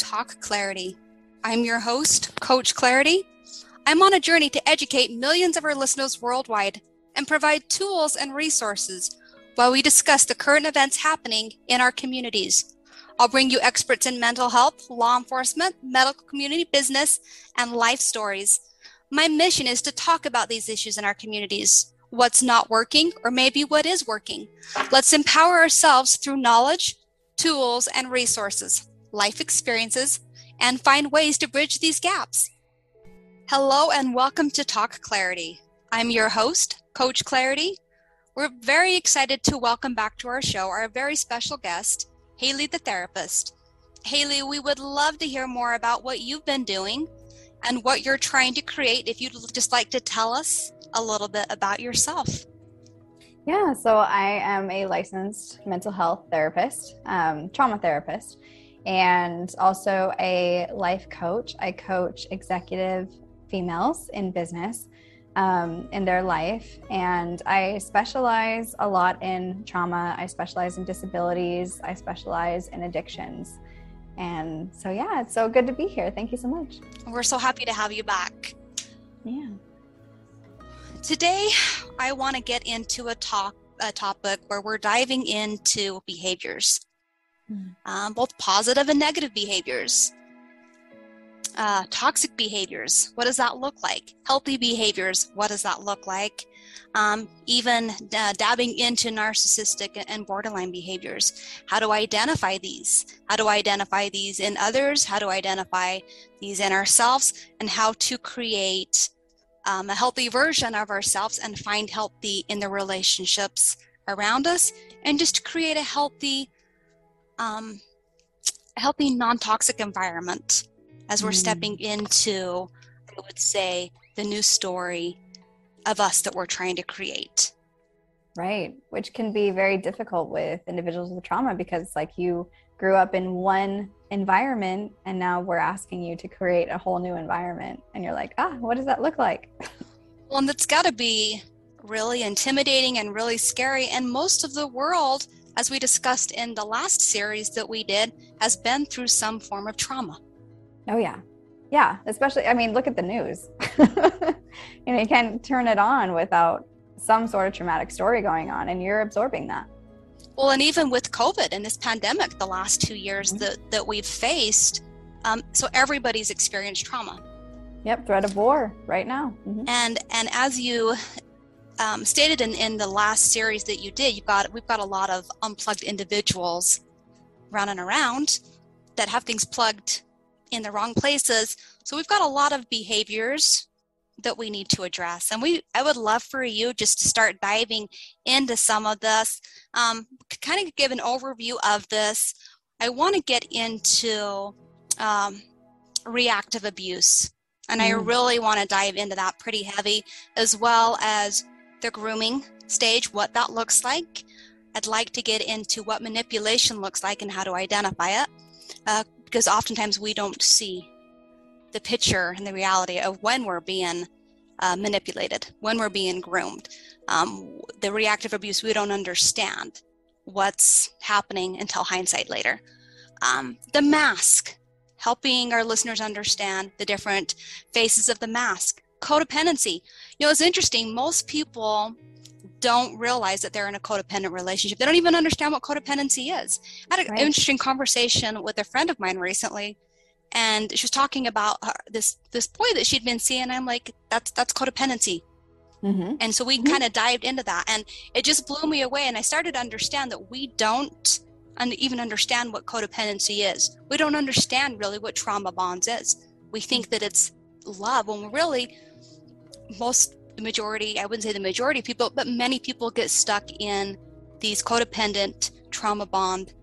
Talk Clarity. I'm your host, Coach Clarity. I'm on a journey to educate millions of our listeners worldwide and provide tools and resources while we discuss the current events happening in our communities. I'll bring you experts in mental health, law enforcement, medical community, business, and life stories. My mission is to talk about these issues in our communities, what's not working, or maybe what is working. Let's empower ourselves through knowledge, tools, and resources, life experiences, and find ways to bridge these gaps. Hello, and welcome to Talk Clarity. I'm your host, Coach Clarity. We're very excited to welcome back to our show our very special guest, Haley the therapist. Haley, we would love to hear more about what you've been doing and what you're trying to create. If you'd just like to tell us a little bit about yourself. Yeah, so I am a licensed mental health therapist, um, trauma therapist, and also a life coach. I coach executive females in business um, in their life. And I specialize a lot in trauma, I specialize in disabilities, I specialize in addictions. And so, yeah, it's so good to be here. Thank you so much. We're so happy to have you back. Yeah. Today, I want to get into a talk a topic where we're diving into behaviors, mm. um, both positive and negative behaviors. Uh, toxic behaviors. What does that look like? Healthy behaviors. What does that look like? Um, even uh, dabbing into narcissistic and borderline behaviors. How do i identify these? How do i identify these in others? How do i identify these in ourselves? And how to create um, a healthy version of ourselves and find healthy in the relationships around us and just create a healthy um, a healthy non-toxic environment as we're mm. stepping into, I would say, the new story of us that we're trying to create. Right, which can be very difficult with individuals with trauma because, like, you grew up in one environment and now we're asking you to create a whole new environment. And you're like, ah, what does that look like? Well, and that's got to be really intimidating and really scary. And most of the world, as we discussed in the last series that we did, has been through some form of trauma. Oh yeah. Yeah, especially I mean, look at the news. you know, you can't turn it on without some sort of traumatic story going on and you're absorbing that. Well, and even with COVID and this pandemic, the last two years mm-hmm. that, that we've faced, um, so everybody's experienced trauma. Yep, threat of war right now. Mm-hmm. And and as you um, stated in, in the last series that you did, you've got we've got a lot of unplugged individuals running around that have things plugged in the wrong places. So we've got a lot of behaviors that we need to address. And we I would love for you just to start diving into some of this. Um, kind of give an overview of this. I want to get into um, reactive abuse. And mm. I really want to dive into that pretty heavy, as well as the grooming stage, what that looks like. I'd like to get into what manipulation looks like and how to identify it. Uh, because oftentimes we don't see the picture and the reality of when we're being uh, manipulated, when we're being groomed. Um, the reactive abuse, we don't understand what's happening until hindsight later. Um, the mask, helping our listeners understand the different faces of the mask. Codependency. You know, it's interesting. Most people don't realize that they're in a codependent relationship. They don't even understand what codependency is. I had an right. interesting conversation with a friend of mine recently, and she was talking about her, this this boy that she'd been seeing. I'm like, that's that's codependency. Mm-hmm. And so we mm-hmm. kind of dived into that, and it just blew me away. And I started to understand that we don't even understand what codependency is. We don't understand really what trauma bonds is. We think that it's love when we're really most the majority, I wouldn't say the majority of people, but many people get stuck in these codependent trauma bond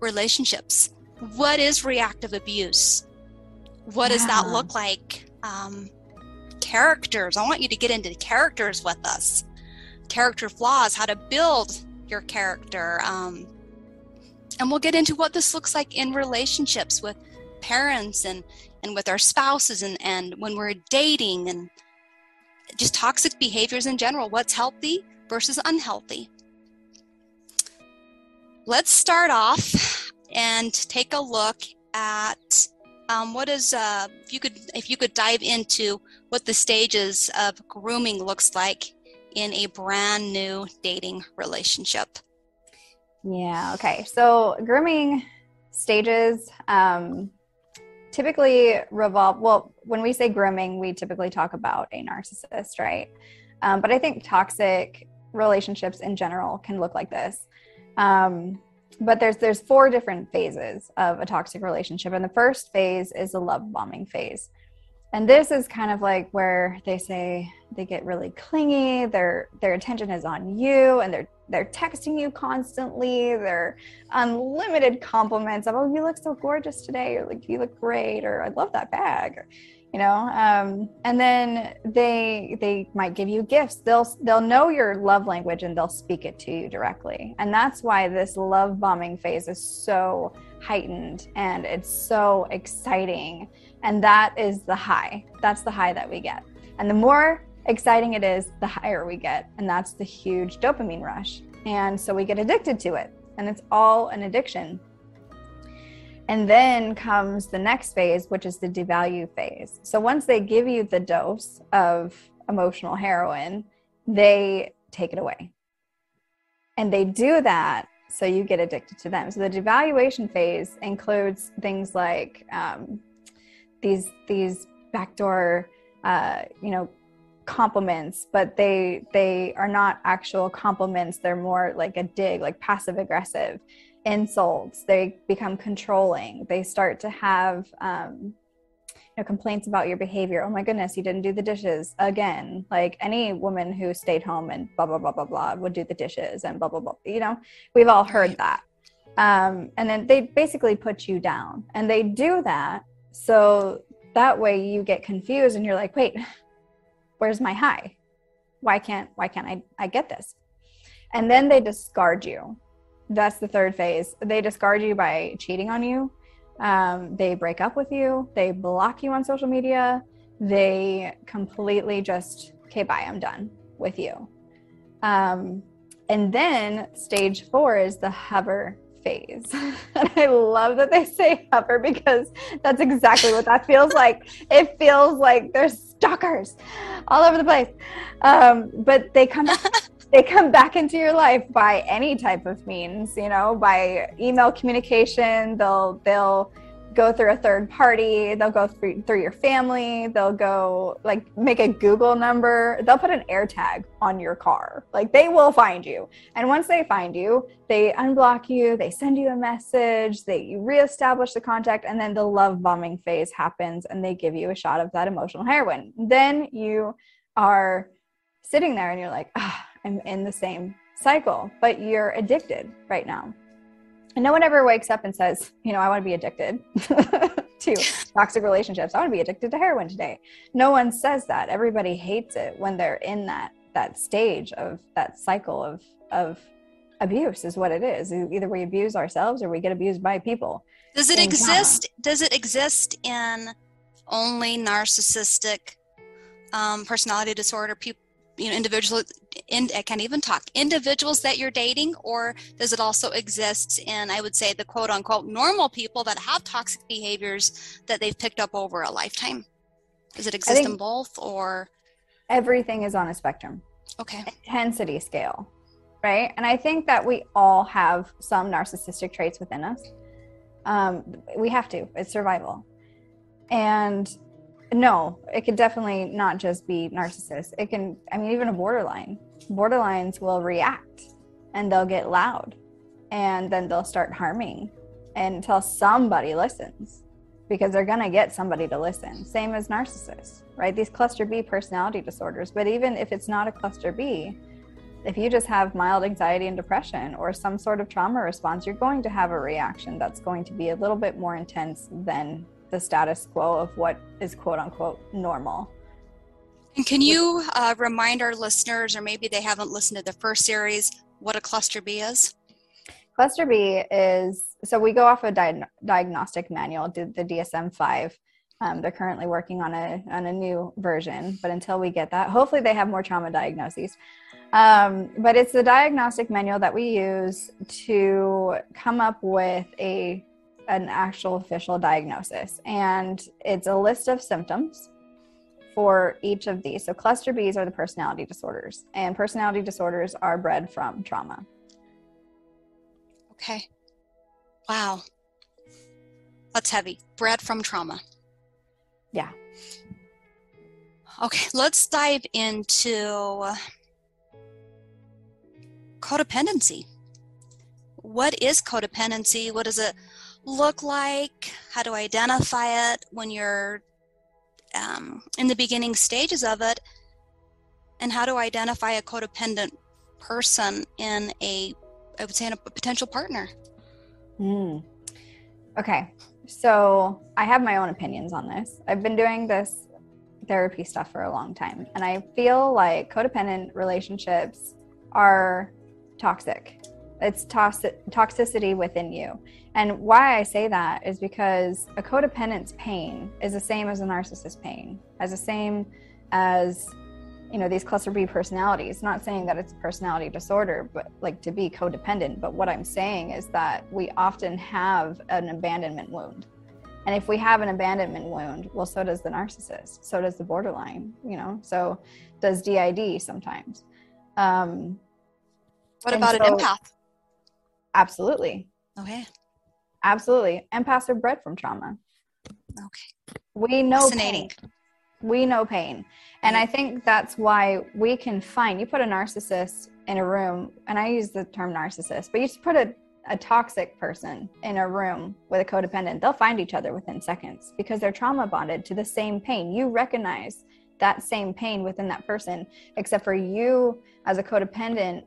relationships. What is reactive abuse? What does that look like? Um, characters. I want you to get into the characters with us. Character flaws, how to build your character. Um, and we'll get into what this looks like in relationships with parents and, and with our spouses and, and when we're dating and just toxic behaviors in general, what's healthy versus unhealthy. Let's start off and take a look at um, what is uh, if you could if you could dive into what the stages of grooming looks like in a brand new dating relationship? Yeah. Okay. So grooming stages um, typically revolve. Well, when we say grooming, we typically talk about a narcissist, right? Um, but I think toxic relationships in general can look like this. Um, but there's there's four different phases of a toxic relationship, and the first phase is the love bombing phase. And this is kind of like where they say they get really clingy, their their attention is on you, and they're they're texting you constantly. They're unlimited compliments of, "Oh, you look so gorgeous today," or like, "You look great," or "I love that bag." you know um, and then they they might give you gifts they'll they'll know your love language and they'll speak it to you directly and that's why this love bombing phase is so heightened and it's so exciting and that is the high that's the high that we get and the more exciting it is the higher we get and that's the huge dopamine rush and so we get addicted to it and it's all an addiction and then comes the next phase, which is the devalue phase. So once they give you the dose of emotional heroin, they take it away. And they do that so you get addicted to them. So the devaluation phase includes things like um, these these backdoor, uh, you know, compliments, but they they are not actual compliments. They're more like a dig, like passive aggressive insults. They become controlling. They start to have um, you know, complaints about your behavior. Oh my goodness you didn't do the dishes again. Like any woman who stayed home and blah blah blah blah blah would do the dishes and blah blah blah you know? We've all heard that. Um, and then they basically put you down and they do that so that way you get confused and you're like wait where's my high why can't why can't i i get this and then they discard you that's the third phase. They discard you by cheating on you. Um, they break up with you. They block you on social media. They completely just, okay, bye, I'm done with you. Um, and then stage four is the hover phase. and I love that they say hover because that's exactly what that feels like. It feels like there's stalkers all over the place. Um, but they come they come back into your life by any type of means you know by email communication they'll they'll go through a third party they'll go through, through your family they'll go like make a google number they'll put an AirTag on your car. Like they will find you. And once they find you they unblock you they send you a message they reestablish the contact and then the love bombing phase happens and they give you a shot of that emotional heroin. Then you are sitting there and you're like oh, I'm in the same cycle, but you're addicted right now. And no one ever wakes up and says, you know, I want to be addicted to toxic relationships. I want to be addicted to heroin today. No one says that. Everybody hates it when they're in that that stage of that cycle of of abuse is what it is. Either we abuse ourselves or we get abused by people. Does it exist? Does it exist in only narcissistic um, personality disorder people? you know individuals in, i can't even talk individuals that you're dating or does it also exist in i would say the quote unquote normal people that have toxic behaviors that they've picked up over a lifetime? Does it exist in both or? everything is on a spectrum. Okay. Intensity scale right? And i think that we all have some narcissistic traits within us. Um, we have to it's survival. And no, it could definitely not just be narcissists. It can, I mean, even a borderline. Borderlines will react and they'll get loud and then they'll start harming until somebody listens because they're going to get somebody to listen. Same as narcissists, right? These cluster B personality disorders. But even if it's not a cluster B, if you just have mild anxiety and depression or some sort of trauma response, you're going to have a reaction that's going to be a little bit more intense than the status quo of what is quote unquote normal. And can you uh, remind our listeners, or maybe they haven't listened to the first series, what a cluster B is? Cluster B is so we go off a di- diagnostic manual, the DSM 5. Um, they're currently working on a on a new version, but until we get that, hopefully they have more trauma diagnoses. Um, but it's the diagnostic manual that we use to come up with a an actual official diagnosis, and it's a list of symptoms for each of these. So, cluster Bs are the personality disorders, and personality disorders are bred from trauma. Okay. Wow. That's heavy. Bred from trauma. Yeah. Okay, let's dive into codependency. What is codependency? What does it look like? How to identify it when you're um, in the beginning stages of it? And how to identify a codependent person in a, I would say, in a potential partner? Mm. Okay, so I have my own opinions on this. I've been doing this therapy stuff for a long time, and I feel like codependent relationships are toxic. It's toxic toxicity within you. And why I say that is because a codependent's pain is the same as a narcissist's pain, as the same as you know these cluster B personalities. Not saying that it's a personality disorder, but like to be codependent. But what I'm saying is that we often have an abandonment wound. And if we have an abandonment wound, well, so does the narcissist. So does the borderline. You know, so does DID sometimes. Um, what about so, an empath? Absolutely. Okay. Absolutely. Empaths are bred from trauma. Okay. We know pain. We know pain. And I think that's why we can find you put a narcissist in a room, and I use the term narcissist, but you just put a, a toxic person in a room with a codependent, they'll find each other within seconds because they're trauma bonded to the same pain. You recognize that same pain within that person, except for you as a codependent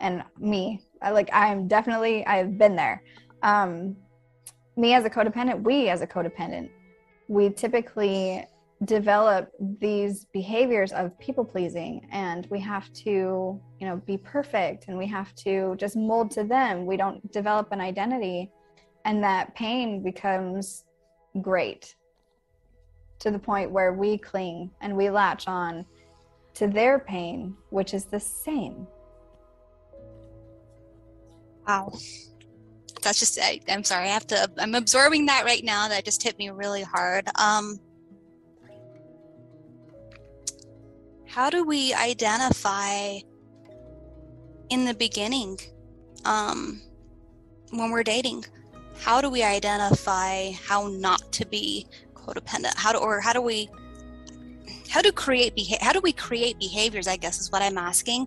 and me. I, like I'm definitely I've been there. Um, me as a codependent, we as a codependent, we typically develop these behaviors of people pleasing and we have to you know be perfect and we have to just mold to them we don't develop an identity and that pain becomes great to the point where we cling and we latch on to their pain which is the same wow. That's just I, am sorry i have to i'm absorbing that right now that just hit me really hard. Um how do we identify in the beginning um, when we're dating? How do we identify how not to be codependent? How do or how do we how do create beha- how do we create behaviors i guess is what i'm asking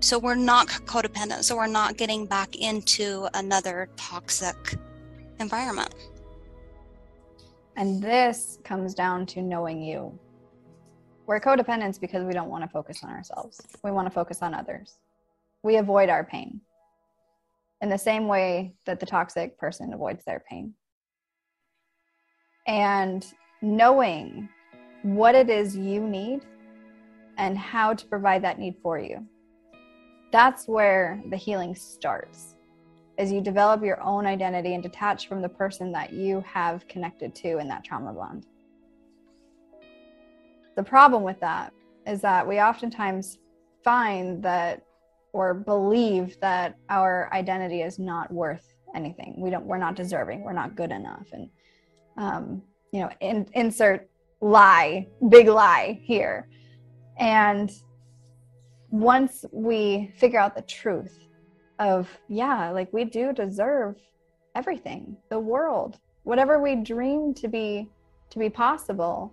so we're not codependent so we're not getting back into another toxic environment and this comes down to knowing you we're codependents because we don't want to focus on ourselves. We want to focus on others. We avoid our pain in the same way that the toxic person avoids their pain. And knowing what it is you need and how to provide that need for you. That's where the healing starts. As you develop your own identity and detach from the person that you have connected to in that trauma bond. The problem with that is that we oftentimes find that or believe that our identity is not worth anything. We don't. We're not deserving. We're not good enough. And um, you know, in, insert lie, big lie here. And once we figure out the truth of yeah, like we do deserve everything, the world, whatever we dream to be to be possible